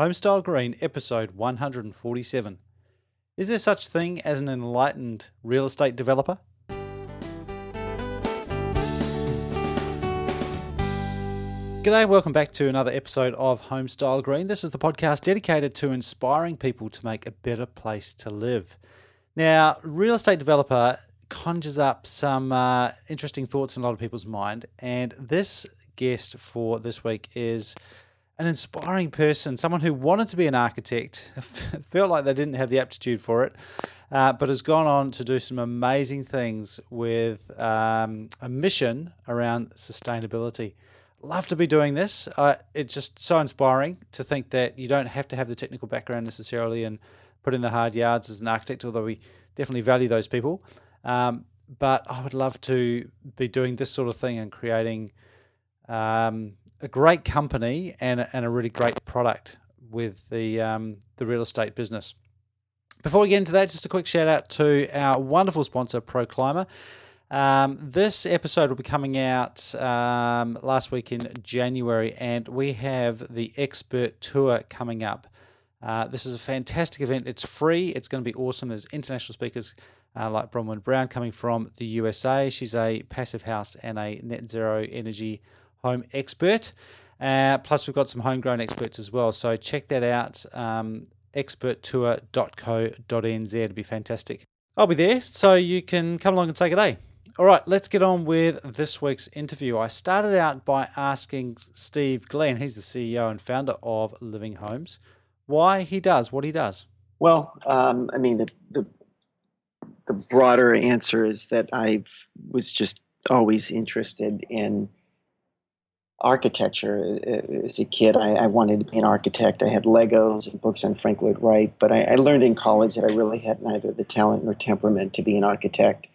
Homestyle Green, episode 147. Is there such thing as an enlightened real estate developer? G'day, welcome back to another episode of Homestyle Green. This is the podcast dedicated to inspiring people to make a better place to live. Now, real estate developer conjures up some uh, interesting thoughts in a lot of people's mind, and this guest for this week is an inspiring person, someone who wanted to be an architect, felt like they didn't have the aptitude for it, uh, but has gone on to do some amazing things with um, a mission around sustainability. Love to be doing this. Uh, it's just so inspiring to think that you don't have to have the technical background necessarily and put in the hard yards as an architect, although we definitely value those people. Um, but I would love to be doing this sort of thing and creating um, a great company and a, and a really great product with the um, the real estate business. Before we get into that, just a quick shout out to our wonderful sponsor, Pro Clima. Um, this episode will be coming out um, last week in January, and we have the expert tour coming up. Uh, this is a fantastic event. It's free. It's going to be awesome. There's international speakers uh, like Bronwyn Barry coming from the USA. She's a passive house and a net zero energy home expert. Uh, plus, we've got some homegrown experts as well. So check that out. Um, experttour.co.nz. It'd be fantastic. I'll be there, so you can come along and say good day. All right, let's get on with this week's interview. I started out by asking Steve Glenn, he's the CEO and founder of Living Homes, why he does what he does. Well, um, I mean, the, the, the broader answer is that I was just always interested in architecture. As a kid, I, I, wanted to be an architect. I had Legos and books on Frank Lloyd Wright, but I, I, learned in college that I really had neither the talent nor temperament to be an architect.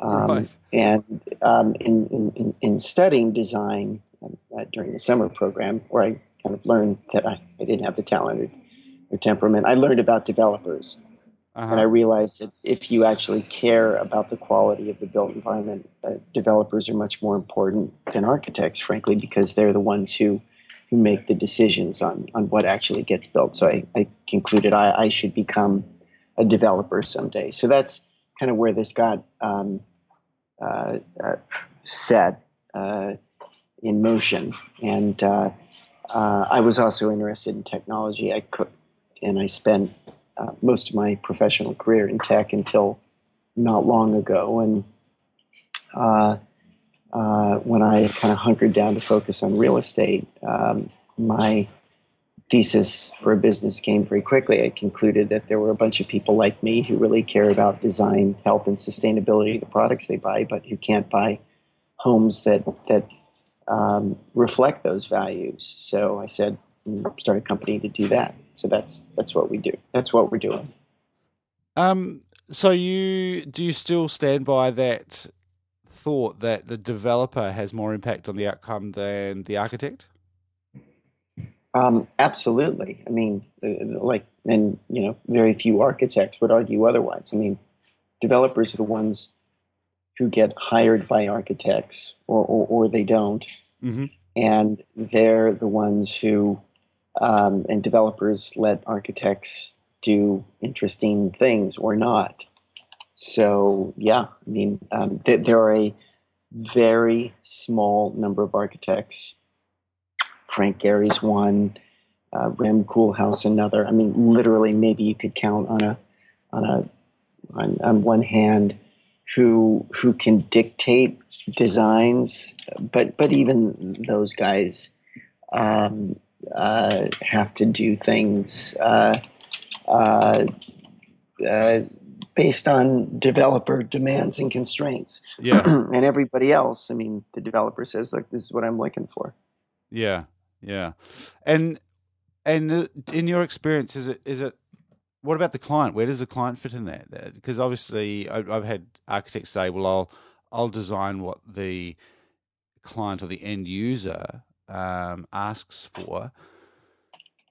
Um, right. And um, in, in, in, studying design uh, during the summer program, where I kind of learned that I, I didn't have the talent or, or temperament, I learned about developers. Uh-huh. And I realized that if you actually care about the quality of the built environment, uh, developers are much more important than architects, frankly, because they're the ones who, who make the decisions on, on what actually gets built. So I, I concluded I, I should become a developer someday. So that's kind of where this got um, uh, uh, set uh, in motion. And uh, uh, I was also interested in technology. I could, and I spent uh, most of my professional career in tech until not long ago. And uh, uh, when I kind of hunkered down to focus on real estate, um, my thesis for a business came very quickly. I concluded that there were a bunch of people like me who really care about design, health, and sustainability of the products they buy, but who can't buy homes that that um, reflect those values. So I said, start a company to do that. So that's that's what we do. That's what we're doing. Um. So you do you still stand by that thought that the developer has more impact on the outcome than the architect? Um, absolutely. I mean, uh, like, and you know, very few architects would argue otherwise. I mean, developers are the ones who get hired by architects, or or, or they don't, mm-hmm. and they're the ones who um, and developers let architects do interesting things or not. So yeah, I mean, um, th- there are a very small number of architects. Frank Gehry's one, uh, Rem Koolhaas another. I mean, literally, maybe you could count on a on a on, on one hand who who can dictate designs, but but even those guys um, uh, have to do things uh, uh, uh, based on developer demands and constraints. Yeah. and everybody else, I mean, the developer says, "Look, this is what I'm looking for." Yeah, yeah, and and in your experience, is it is it what about the client? Where does the client fit in that? Because obviously, I've had architects say, "Well, I'll I'll design what the client or the end user um, asks for.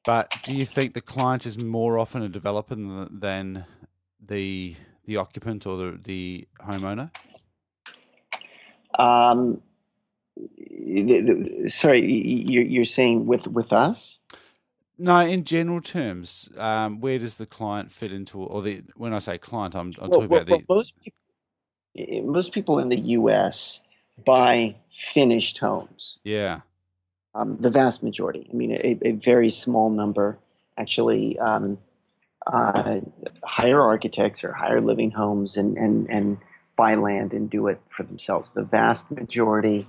But do you think the client is more often a developer than the the occupant or the the homeowner? Um, the, the, sorry, you're, you're saying with with us? No, in general terms, um, where does the client fit into, or the when I say client, I'm, I'm well, talking well, about the most people, most people in the U.S. buy finished homes. Yeah, um, the vast majority. I mean, a, a very small number actually um, uh, hire architects or hire living homes and, and, and buy land and do it for themselves. The vast majority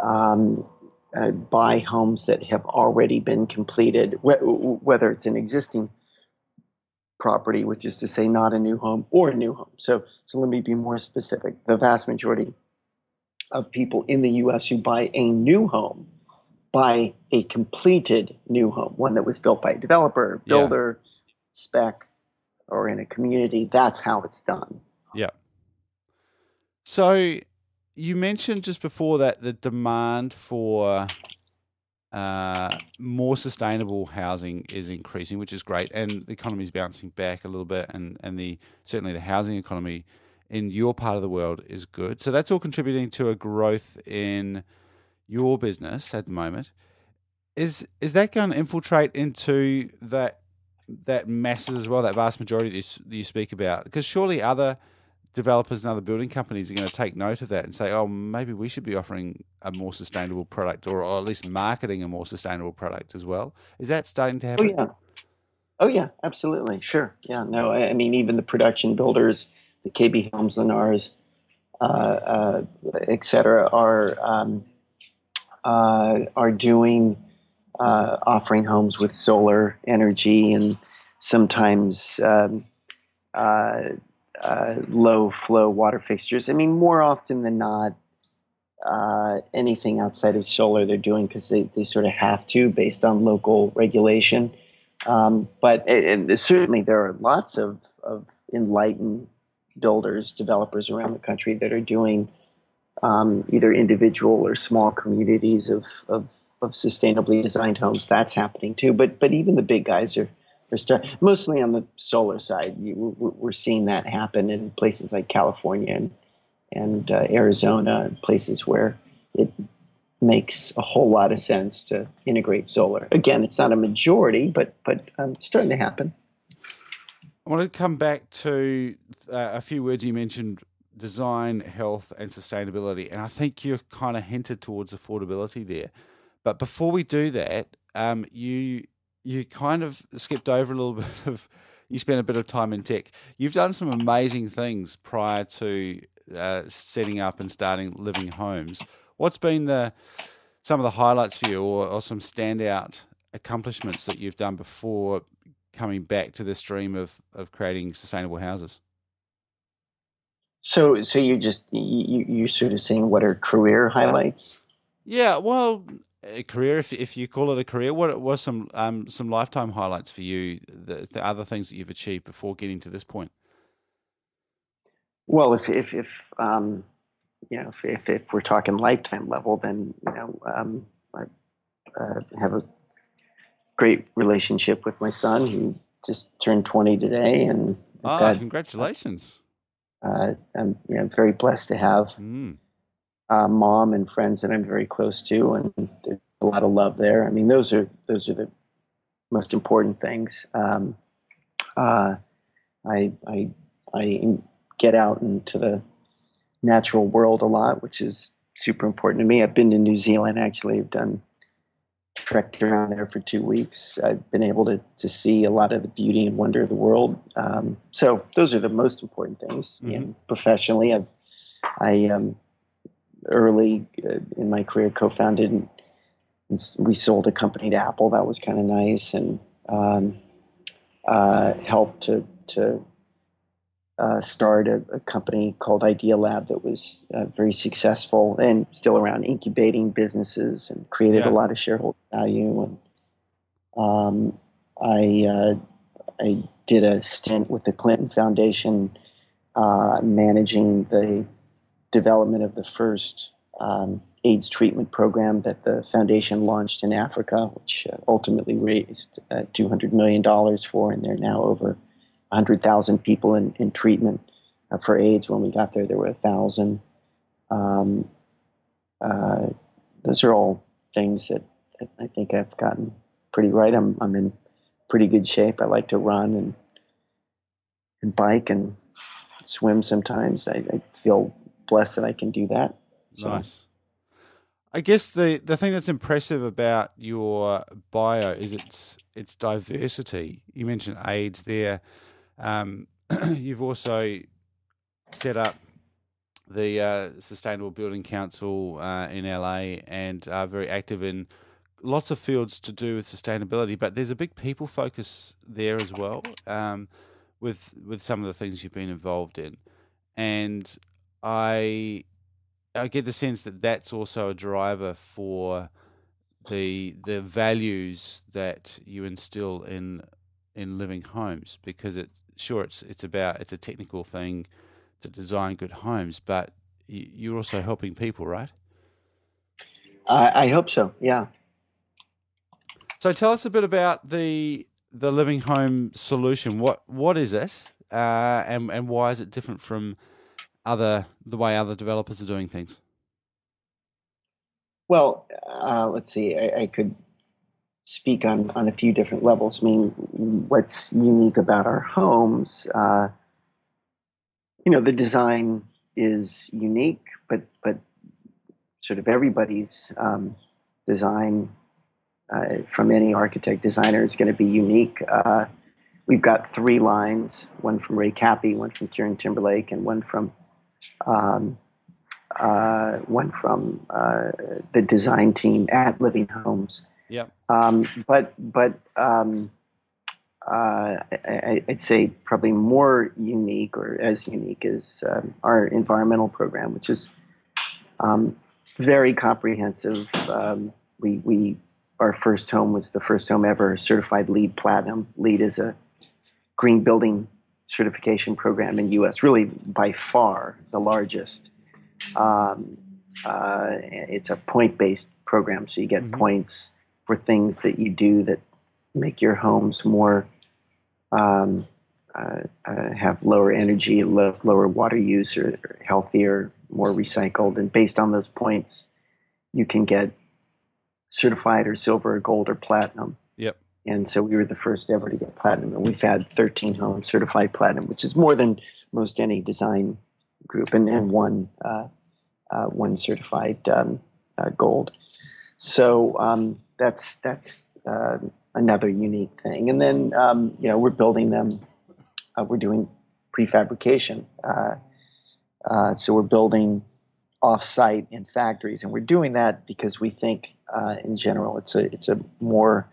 um, uh, buy homes that have already been completed, wh- whether it's an existing property, which is to say not a new home or a new home. So, so let me be more specific. The vast majority of people in the U.S. who buy a new home buy a completed new home, one that was built by a developer, builder, yeah. spec, or in a community. That's how it's done. Yeah. So you mentioned just before that the demand for uh, more sustainable housing is increasing, which is great, and the economy is bouncing back a little bit, and and the certainly the housing economy in your part of the world is good. So that's all contributing to a growth in your business at the moment, is is that going to infiltrate into that that masses as well, that vast majority that you, that you speak about? Because surely other developers and other building companies are going to take note of that and say, oh, maybe we should be offering a more sustainable product or, or at least marketing a more sustainable product as well. Is that starting to oh, happen? Oh, yeah. Oh, yeah, absolutely. Sure. Yeah, no, I, I mean, even the production builders, the KB Homes, Lennars, uh, uh, et cetera, are um, uh, are doing uh, offering homes with solar energy and sometimes um, uh, uh low flow water fixtures. I mean, more often than not, uh, anything outside of solar they're doing because they, they sort of have to based on local regulation. Um, but it, certainly there are lots of, of enlightened builders, developers around the country that are doing um, either individual or small communities of, of, of, sustainably designed homes. That's happening too. But but even the big guys are are start, mostly on the solar side. You, we're seeing that happen in places like California and and uh, Arizona, places where it makes a whole lot of sense to integrate solar. Again, it's not a majority, but but um, starting to happen. I want to come back to uh, a few words you mentioned design, health, and sustainability. And I think you kind of hinted towards affordability there. But before we do that, um, you you kind of skipped over a little bit of. You spent a bit of time in tech. You've done some amazing things prior to uh, setting up and starting living homes. What's been the some of the highlights for you, or, or some standout accomplishments that you've done before coming back to this dream of of creating sustainable houses? So, so you just you you sort of saying what are career highlights? Yeah, well, a career if if you call it a career, what was some um some lifetime highlights for you? The, the other things that you've achieved before getting to this point. Well, if if if um, you know if, if, if we're talking lifetime level, then you know um, I uh, have a great relationship with my son. He just turned twenty today, and ah, congratulations! Uh, I'm you know, very blessed to have mm. uh, mom and friends that I'm very close to, and there's a lot of love there. I mean, those are those are the most important things. Um, uh, I I I get out into the natural world a lot, which is super important to me. I've been to New Zealand actually. I've done trekked around there for two weeks. I've been able to, to see a lot of the beauty and wonder of the world. Um, so those are the most important things. Mm-hmm. And professionally, I've, I um, early uh, in my career co-founded and, and, we sold a company to Apple. That was kind of nice and um, uh, helped to to uh, start a, a, company called Idealab that was uh, very successful and still around incubating businesses and created yeah. a lot of shareholder value. And um, I uh, I did a stint with the Clinton Foundation, uh, managing the development of the first um, AIDS treatment program that the foundation launched in Africa, which uh, ultimately raised uh, $200 million for, and they're now over 100,000 people in, in treatment uh, for AIDS. When we got there, there were 1,000. Um, uh, those are all things that, that, I think I've gotten pretty right. I'm I'm in pretty good shape. I like to run and and bike and swim sometimes. I, I feel blessed that I can do that. So. Nice. I guess the, the thing that's impressive about your bio is its its diversity. You mentioned AIDS there. Um, you've also set up the uh, Sustainable Building Council uh, in LA and are very active in lots of fields to do with sustainability. But there's a big people focus there as well um, with with some of the things you've been involved in, and I I get the sense that that's also a driver for the the values that you instill in in living homes because it's sure it's it's about it's a technical thing to design good homes, but you're also helping people, right? I, I hope so. Yeah. So tell us a bit about the the living home solution. What what is it, uh, and and why is it different from other the way other developers are doing things? Well, uh, let's see. I, I, could speak on on a few different levels. I mean, what's unique about our homes? Uh, you know, the design is unique, but but sort of everybody's um, design uh, from any architect designer is going to be unique. Uh, we've got three lines: one from Ray Kappe, one from Kieran Timberlake, and one from um, uh, one from uh, the design team at Living Homes. Yeah. Um, but but um, uh, I, would say probably more unique or as unique as um, our environmental program, which is um, very comprehensive. Um, we, we our first home was the first home ever certified LEED Platinum. LEED is a green building certification program in U.S. Really, by far the largest. Um, uh, it's a point-based program, so you get mm-hmm. points for things that you do that make your homes more um, uh, uh, have lower energy, low, lower water use, or healthier, more recycled. And based on those points, you can get certified or silver or gold or platinum. Yep. And so we were the first ever to get platinum. And we've had 13 homes certified platinum, which is more than most any design group, and, and one, uh, uh, one certified um, uh, gold. So um, that's that's uh, another unique thing. And then, um, you know, we're building them, uh, we're doing prefabrication. Uh, uh, so we're building off-site in factories, and we're doing that because we think, uh, in general, it's a it's a more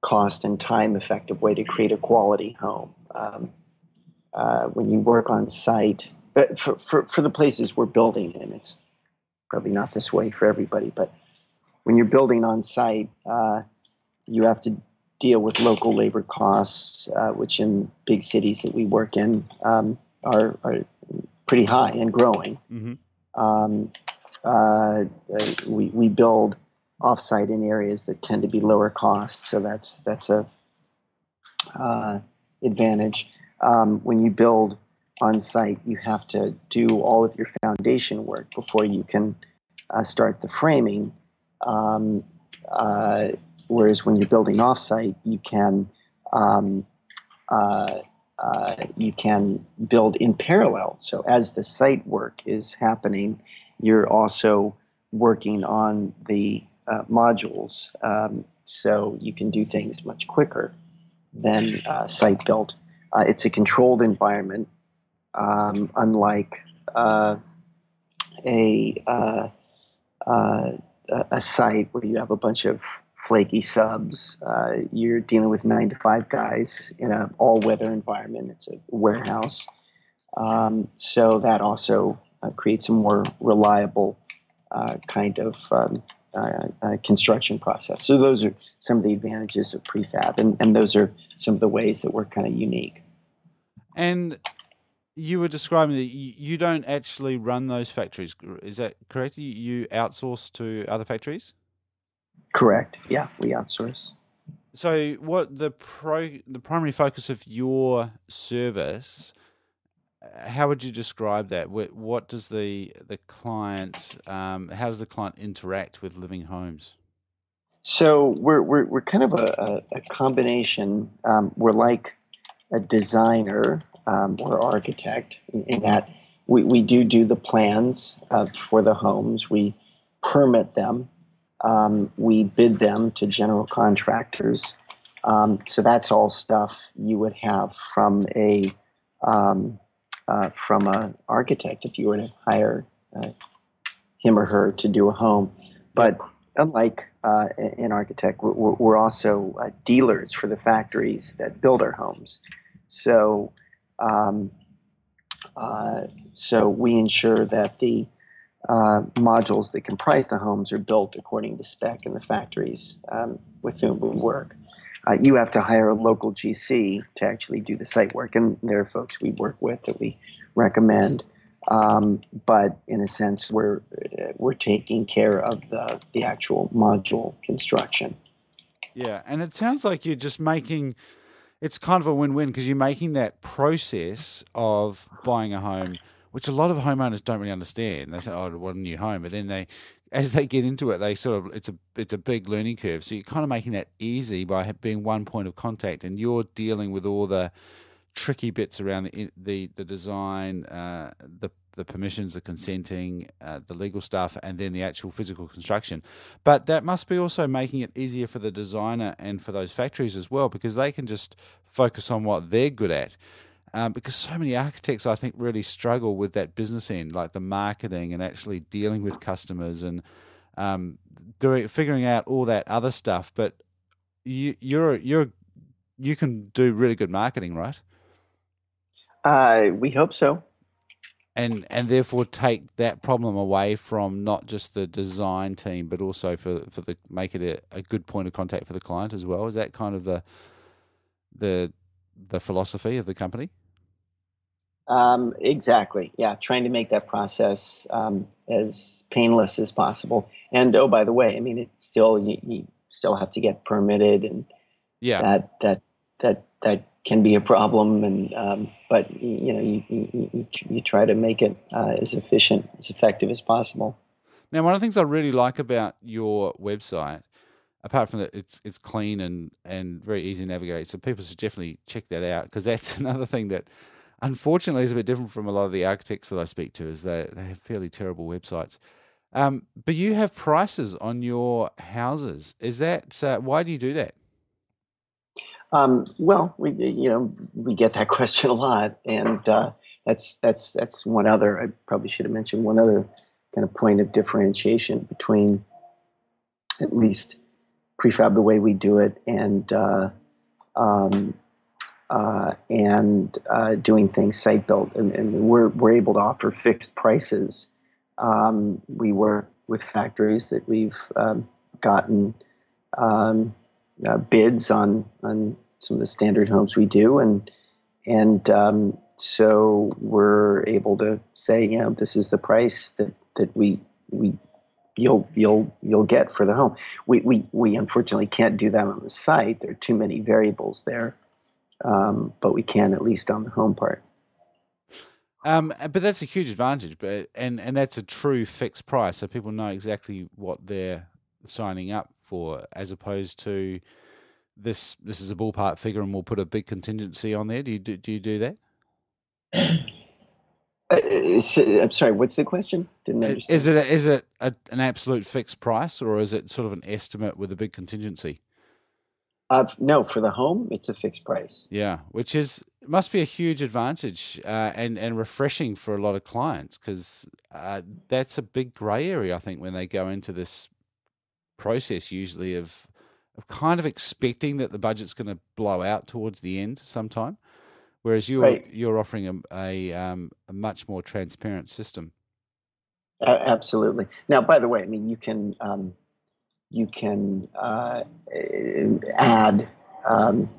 cost and time effective way to create a quality home. Um, uh, when you work on site, for, for, for the places we're building in, it's probably not this way for everybody, but when you're building on site, uh, you have to deal with local labor costs, uh, which in big cities that we work in um, are, are, pretty high and growing. Mm-hmm. Um, uh, we, we build offsite in areas that tend to be lower cost, so that's that's a uh, advantage. Um, when you build on site, you have to do all of your foundation work before you can uh, start the framing. Um, uh, Whereas when you're building offsite, you can um, uh, uh, you can build in parallel. So as the site work is happening, you're also working on the uh, modules. Um, so you can do things much quicker than uh, site built. Uh, it's a controlled environment, um, unlike uh, a site where you have a bunch of flaky subs. Uh, you're dealing with nine to five guys in an all weather environment. It's a warehouse. Um, so that also uh, creates a more reliable uh, kind of um, uh, uh, construction process. So those are some of the advantages of prefab, and, and those are some of the ways that we're kind of unique. And you were describing that you don't actually run those factories. Is that correct? You outsource to other factories? Correct. Yeah, we outsource. So, what the pro the primary focus of your service? How would you describe that? What, does the the client? Um, how does the client interact with living homes? So we're we're we're kind of a, a, a combination. Um, we're like a designer um, or architect in, in, that we, we do do the plans uh, for the homes. We permit them. Um, we bid them to general contractors. Um, so that's all stuff you would have from a um, uh, from an architect if you were to hire uh, him or her to do a home. But unlike uh, an architect, we're, we're also uh, dealers for the factories that build our homes. So, um, uh, so we ensure that the uh, modules that comprise the homes are built according to spec in the factories um, with whom we work. Uh, you have to hire a local GC to actually do the site work, and there are folks we work with that we recommend. Um, but in a sense, we're we're taking care of the the actual module construction. Yeah, and it sounds like you're just making it's kind of a win-win because you're making that process of buying a home, which a lot of homeowners don't really understand. They say, "Oh, I want a new home," but then they, as they get into it, they sort of it's a it's a big learning curve. So you're kind of making that easy by being one point of contact, and you're dealing with all the tricky bits around the the, the design, uh, the the permissions, the consenting, uh, the legal stuff, and then the actual physical construction. But that must be also making it easier for the designer and for those factories as well, because they can just focus on what they're good at. Um, because so many architects, I think, really struggle with that business end, like the marketing and actually dealing with customers and um, doing figuring out all that other stuff. But you, you're you're you can do really good marketing, right? Uh, we hope so. And and therefore take that problem away from not just the design team, but also for for the make it a, a good point of contact for the client as well. Is that kind of the the the philosophy of the company? Um, exactly. Yeah, trying to make that process um, as painless as possible. And oh, by the way, I mean, it's still you, you still have to get permitted, and yeah, that that that that can be a problem. And um, but you know, you, you, you try to make it uh, as efficient, as effective as possible. Now, one of the things I really like about your website, apart from that it's it's clean and and very easy to navigate, so people should definitely check that out because that's another thing that. Unfortunately, is a bit different from a lot of the architects that I speak to. Is they they have fairly terrible websites, um, but you have prices on your houses. Is that uh, why do you do that? Um, well, we you know we get that question a lot, and uh, that's that's that's one other. I probably should have mentioned one other kind of point of differentiation between at least prefab the way we do it and uh, um, uh, and uh, doing things site built, and, and, we're we're able to offer fixed prices. Um, we work with factories that we've um, gotten um, uh, bids on on some of the standard homes we do, and and um, so we're able to say, you know, this is the price that that we we you'll you'll you'll get for the home. We we we unfortunately can't do that on the site. There are too many variables there, um, but we can at least on the home part. Um, but that's a huge advantage. But and and that's a true fixed price, so people know exactly what they're signing up for, as opposed to this this is a ballpark figure, and we'll put a big contingency on there. Do you do, do you do that? Uh, I'm sorry. What's the question? Didn't understand. Is it a, is it a, an absolute fixed price, or is it sort of an estimate with a big contingency? Uh, no, for the home, it's a fixed price. Yeah, which is must be a huge advantage uh, and and refreshing for a lot of clients because uh, that's a big grey area. I think when they go into this process, usually of of kind of expecting that the budget's going to blow out towards the end sometime, whereas you're right. you're offering a a, um, a, much more transparent system. Uh, absolutely. Now, by the way, I mean you can um, you can uh, add. Um,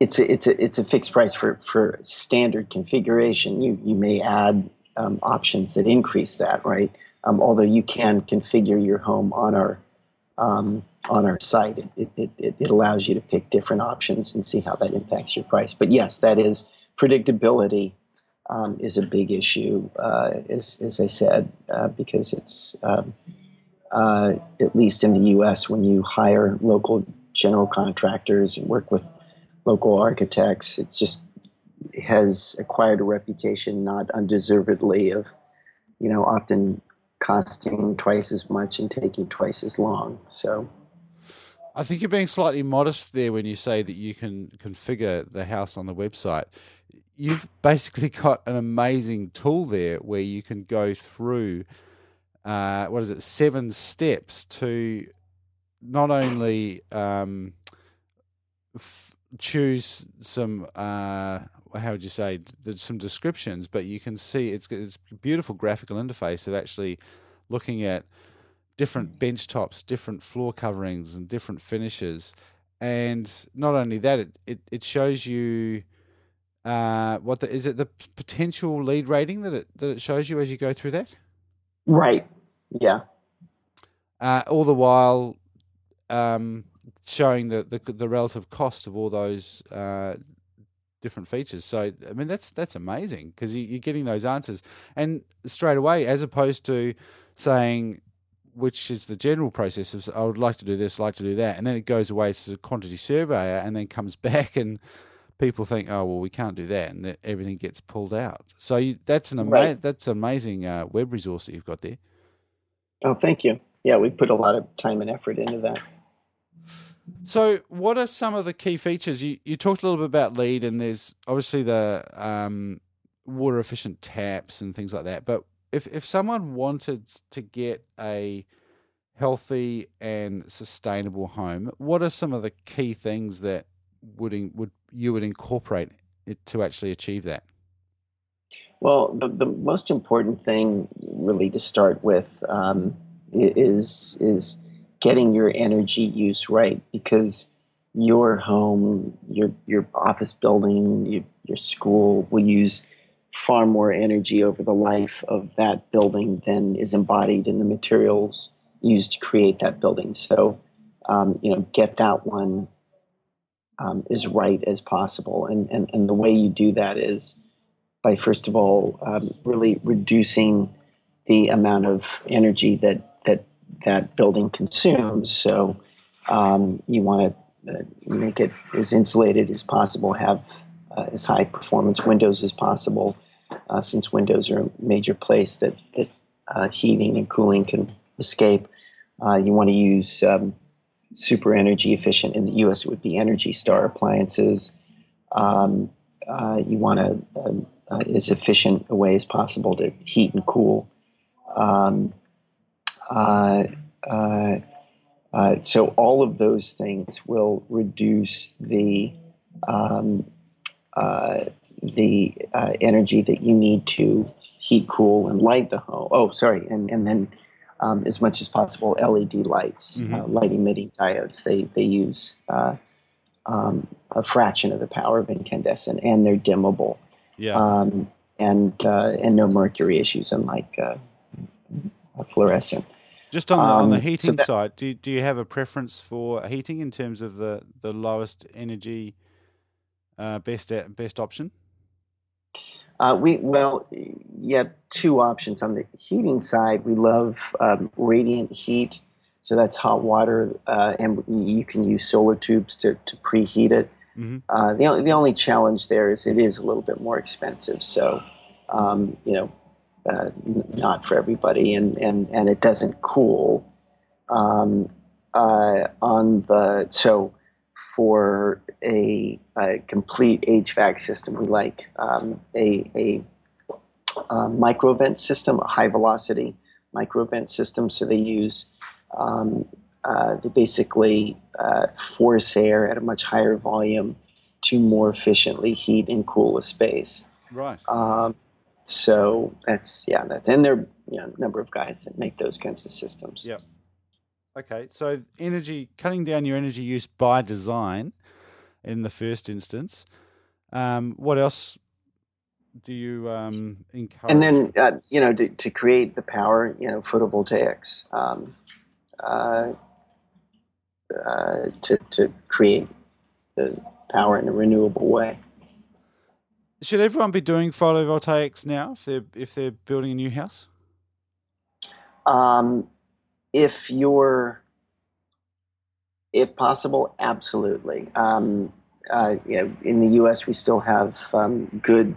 it's a, it's a it's a fixed price for for standard configuration. You you may add um, options that increase that, right? Um, although you can configure your home on our um, on our site. It, it, it, it, allows you to pick different options and see how that impacts your price. But yes, that is predictability um, is a big issue, uh, as, as I said, uh, because it's um, uh, at least in the U.S., when you hire local general contractors and work with local architects, it just has acquired a reputation, not undeservedly, of you know often costing twice as much and taking twice as long. So. I think you're being slightly modest there when you say that you can configure the house on the website. You've basically got an amazing tool there where you can go through, uh, what is it, seven steps to not only um, f- choose some, uh, how would you say, there's some descriptions, but you can see it's, it's a beautiful graphical interface of actually looking at different bench tops, different floor coverings, and different finishes. And not only that, it, it, it shows you uh, what the, is it the potential LEED rating that it that it shows you as you go through that? Right. Yeah. Uh, all the while um, showing the, the, the relative cost of all those uh, different features. So I mean that's that's amazing because you, are getting those answers and straight away, as opposed to saying which is the general process of I would like to do this, like to do that, and then it goes away as a quantity surveyor, and then comes back, and people think, oh well, we can't do that, and everything gets pulled out. So you, that's an ama- right. that's amazing uh, web resource that you've got there. Oh, thank you. Yeah, we put a lot of time and effort into that. So, what are some of the key features? You you talked a little bit about LEED, and there's obviously the um, water efficient taps and things like that. But if if someone wanted to get a healthy and sustainable home, what are some of the key things that would would you would incorporate it to actually achieve that? Well, the, the most important thing, really, to start with, um, is is getting your energy use right because your home, your your office building, your, your school will use far more energy over the life of that building than is embodied in the materials used to create that building. So, um, you know, get that one um, as right as possible. And, and, and the way you do that is by, first of all, um, really reducing the amount of energy that that, building consumes. So, um, you want to uh, make it as insulated as possible, have uh, as high performance windows as possible, uh, since windows are a major place that, that uh, heating and cooling can escape. Uh, you want to use um, super energy efficient. In the U.S., it would be Energy Star appliances. Um, uh, you want to um, as efficient a way as possible to heat and cool. Um, so all of those things will reduce the um, the uh, energy that you need to heat, cool, and light the home. Oh, sorry, and and then um, as much as possible LED lights, mm-hmm. uh, light emitting diodes. They they use uh, um, a fraction of the power of incandescent, and they're dimmable. Yeah. Um, and uh, and no mercury issues, unlike uh, fluorescent. Just on the, on the um, heating so that, side, do do you have a preference for heating in terms of the, the lowest energy uh, best best option? Uh, we well, you have two options on the heating side. We love um, radiant heat, so that's hot water, uh, and you can use solar tubes to, to preheat it. Mm-hmm. Uh, the only the only challenge there is it is a little bit more expensive. So, um, you know, uh, not for everybody, and and and it doesn't cool. Um, uh, on the so for a, a, complete HVAC system, we like um, a, a, a microvent system, a high velocity microvent system. So they use um, uh, they basically uh, force air at a much higher volume to more efficiently heat and cool a space. Right. Um, so that's yeah, that, and there are you know, a number of guys that make those kinds of systems. Yep. Okay, so energy cutting down your energy use by design in the first instance. Um, what else do you um, encourage? And then uh, you know to, to, create the power, you know, photovoltaics um, uh, uh, to to create the power in a renewable way. Should everyone be doing photovoltaics now if they're if they're building a new house? Um, if you're, if possible, absolutely. Um, uh, you know, in the U.S., we still have um, good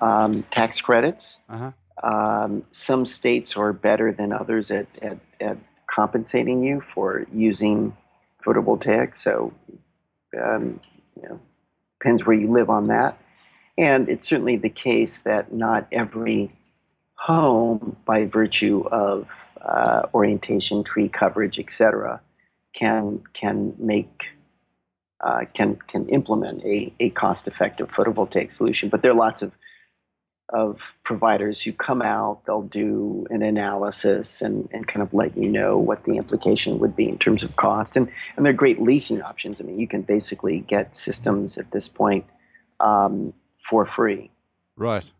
um, tax credits. Uh-huh. Um, some states are better than others at, at, at, compensating you for using photovoltaics. So, um, you know, depends where you live on that. And it's certainly the case that not every home, by virtue of uh, orientation, tree coverage, etc., can can make uh, can can implement a, a cost effective photovoltaic solution. But there are lots of of providers who come out, they'll do an analysis and, and kind of let you know what the implication would be in terms of cost. And, and they're great leasing options. I mean, you can basically get systems at this point um, for free. Right.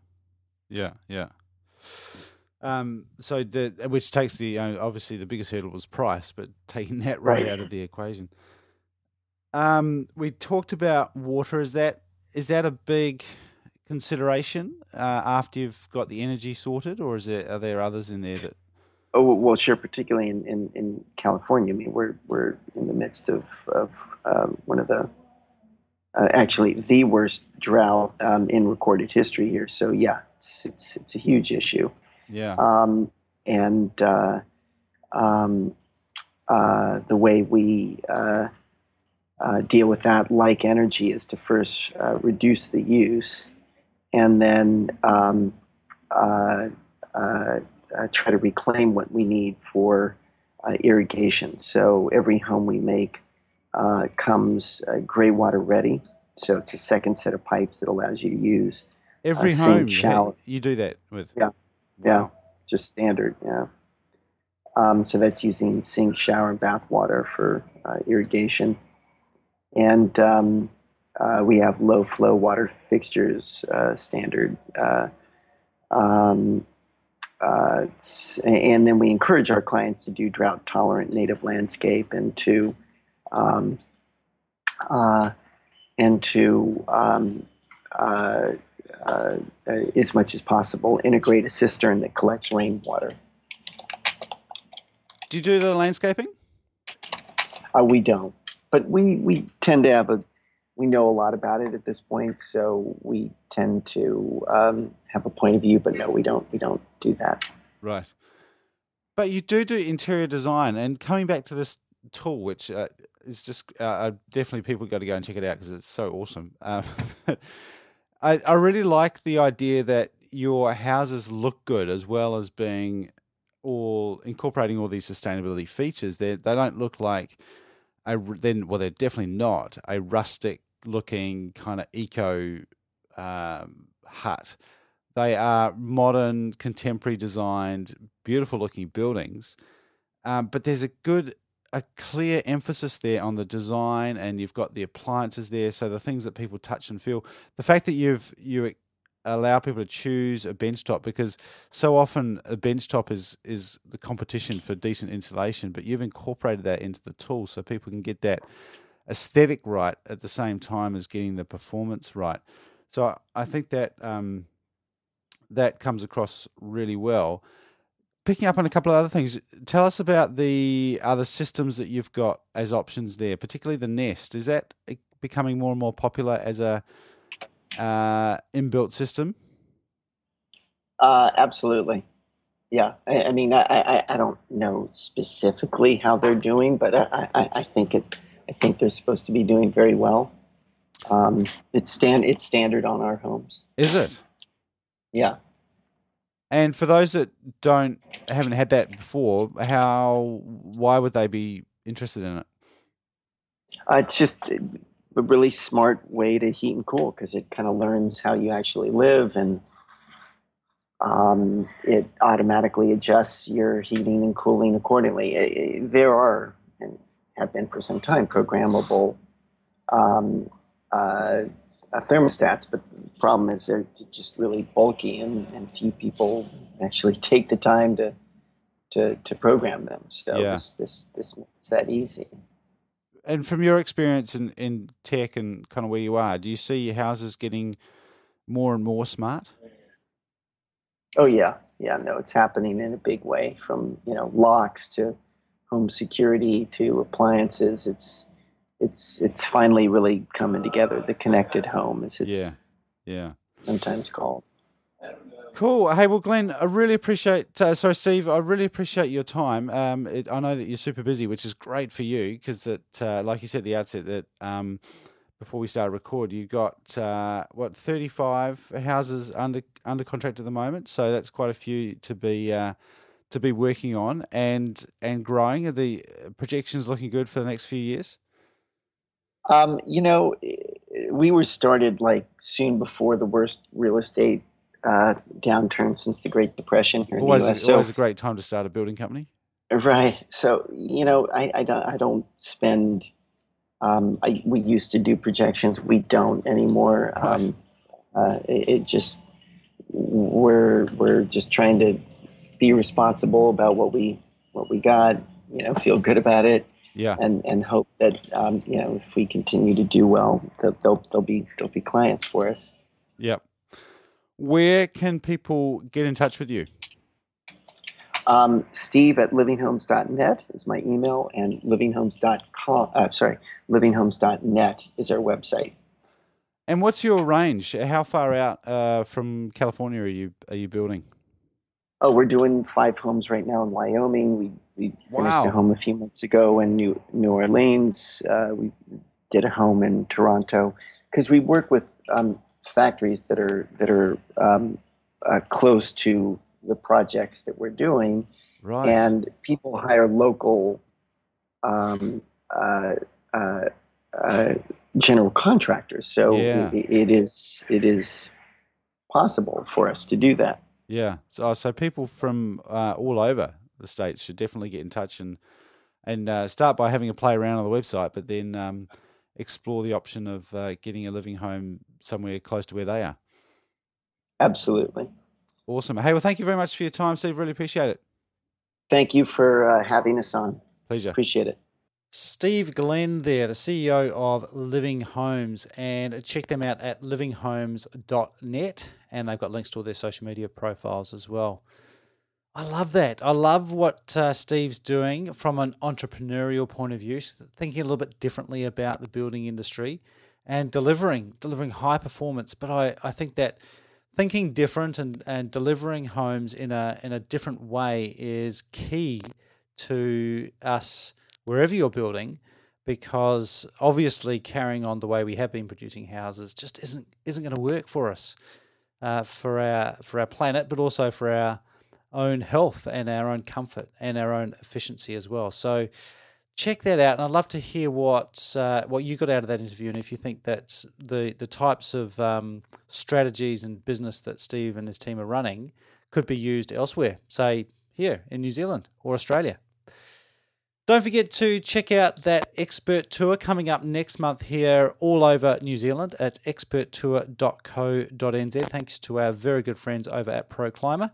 Yeah, yeah. Um, so the which takes the uh, obviously the biggest hurdle was price, but taking that right, right. out of the equation. Um, we talked about water. Is that is that a big consideration uh, after you've got the energy sorted, or is there are there others in there that? Oh well, sure. Particularly in, in, in California, I mean, we're we're in the midst of of um, one of the uh, actually the worst drought um, in recorded history here. So yeah, it's it's it's a huge issue. Yeah. Um, and uh, um, uh, the way we uh, uh, deal with that, like energy, is to first uh, reduce the use, and then um, try to reclaim what we need for irrigation. So every home we make uh, comes uh, gray water ready. So it's a second set of pipes that allows you to use every home. Shower. You do that with yeah, wow. yeah, just standard. Yeah. Um, so that's using sink, shower, and bath water for uh, irrigation, and um, uh, we have low flow water fixtures uh, standard. Uh, um, and then we encourage our clients to do drought tolerant native landscape and to um, uh, and to um, uh, uh, as much as possible integrate a cistern that collects rainwater. Do you do the landscaping? Uh, we don't, but we we tend to have a we know a lot about it at this point, so we tend to um, have a point of view. But no, we don't we don't do that. Right. But you do do interior design, and coming back to this tool, which uh, it's just uh, uh, definitely people got to go and check it out because it's so awesome. Um, I I really like the idea that your houses look good as well as being all incorporating all these sustainability features. They they don't look like a then well they're definitely not a rustic looking kind of eco um, hut. They are modern, contemporary designed, beautiful looking buildings. Um, but there's a good a clear emphasis there on the design and you've got the appliances there so the things that people touch and feel. The fact that you've you allow people to choose a benchtop because so often a benchtop is is the competition for decent insulation but you've incorporated that into the tool so people can get that aesthetic right at the same time as getting the performance right. So i think that um, that comes across really well picking up on a couple of other things, tell us about the other systems that you've got as options there, particularly the Nest. Is that becoming more and more popular as a uh, inbuilt system? Uh, absolutely. Yeah, I, I mean, I, I, I, don't know specifically how they're doing, but I, I, I, think it. I think they're supposed to be doing very well. Um, it's stand. It's standard on our homes. Is it? Yeah. And for those that don't haven't had that before, how why would they be interested in it? Uh, it's just a really smart way to heat and cool because it kind of learns how you actually live and um, it automatically adjusts your heating and cooling accordingly. It, it, there are and have been for some time programmable um, uh, uh, thermostats, but the problem is they're just really bulky, and, and few people actually take the time to to, to program them. So yeah. this, this this makes that easy. And from your experience in, in tech and kind of where you are, do you see your houses getting more and more smart? Oh yeah, yeah. No, it's happening in a big way. From you know locks to home security to appliances. It's it's it's finally really coming together. The connected home is it's yeah, yeah, sometimes called. Cool. Hey, well, Glenn, I really appreciate. Uh, sorry, Steve, I really appreciate your time. Um, it, I know that you're super busy, which is great for you because, it, uh, like you said at the outset, that um, before we started record, you got uh, what 35 houses under under contract at the moment. So that's quite a few to be uh, to be working on and and growing. Are the projections looking good for the next few years? Um, you know, we were started like soon before the worst real estate uh, downturn since the Great Depression here always, in the U.S. So, always a great time to start a building company. Right. So you know, I, I don't I don't spend. Um, I, we used to do projections. We don't anymore. Um, uh, it, it, just we're we're just trying to be responsible about what we what we got. You know, feel good about it. Yeah. And and hope that um, you know if we continue to do well, they'll they'll, they'll be they'll be clients for us. Yep. Where can people get in touch with you? Um, Steve at livinghomes.net is my email, and livinghomes.com. Uh, sorry, livinghomes.net is our website. And what's your range? How far out uh, from California are you are you building? Oh, we're doing five homes right now in Wyoming. We we wow. finished a home a few months ago in New New Orleans. Uh, we did a home in Toronto because we work with um, factories that are that are um, uh, close to the projects that we're doing, right. and people hire local um, uh, uh, uh general contractors. So yeah. it, it is it is possible for us to do that. Yeah. So so people from uh, all over the states should definitely get in touch and and uh, start by having a play around on the website, but then um, explore the option of uh, getting a living home somewhere close to where they are. Absolutely. Awesome. Hey, well, thank you very much for your time, Steve. Really appreciate it. Thank you for uh, having us on. Pleasure. Appreciate it. Steve Glenn there, the CEO of Living Homes, and check them out at livinghomes.net, and they've got links to all their social media profiles as well. I love that. I love what uh, Steve's doing from an entrepreneurial point of view, thinking a little bit differently about the building industry and delivering, delivering high performance. But I, I think that thinking different and, and delivering homes in a in a different way is key to us wherever you're building because obviously carrying on the way we have been producing houses just isn't isn't going to work for us uh, for our for our planet but also for our own health and our own comfort and our own efficiency as well so check that out. And I'd love to hear what uh, what you got out of that interview, and if you think that the the types of um, strategies and business that Steve and his team are running could be used elsewhere, say here in New Zealand or Australia. Don't forget to check out that expert tour coming up next month here all over New Zealand at experttour.co.nz. Thanks to our very good friends over at Pro Clima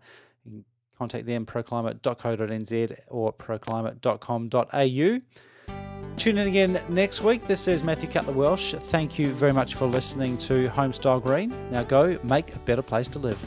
contact them proclima.co.nz or proclima.com.au. Tune in again next week. This is Matthew Cutler Welsh. Thank you very much for listening to Homestyle Green. Now go make a better place to live.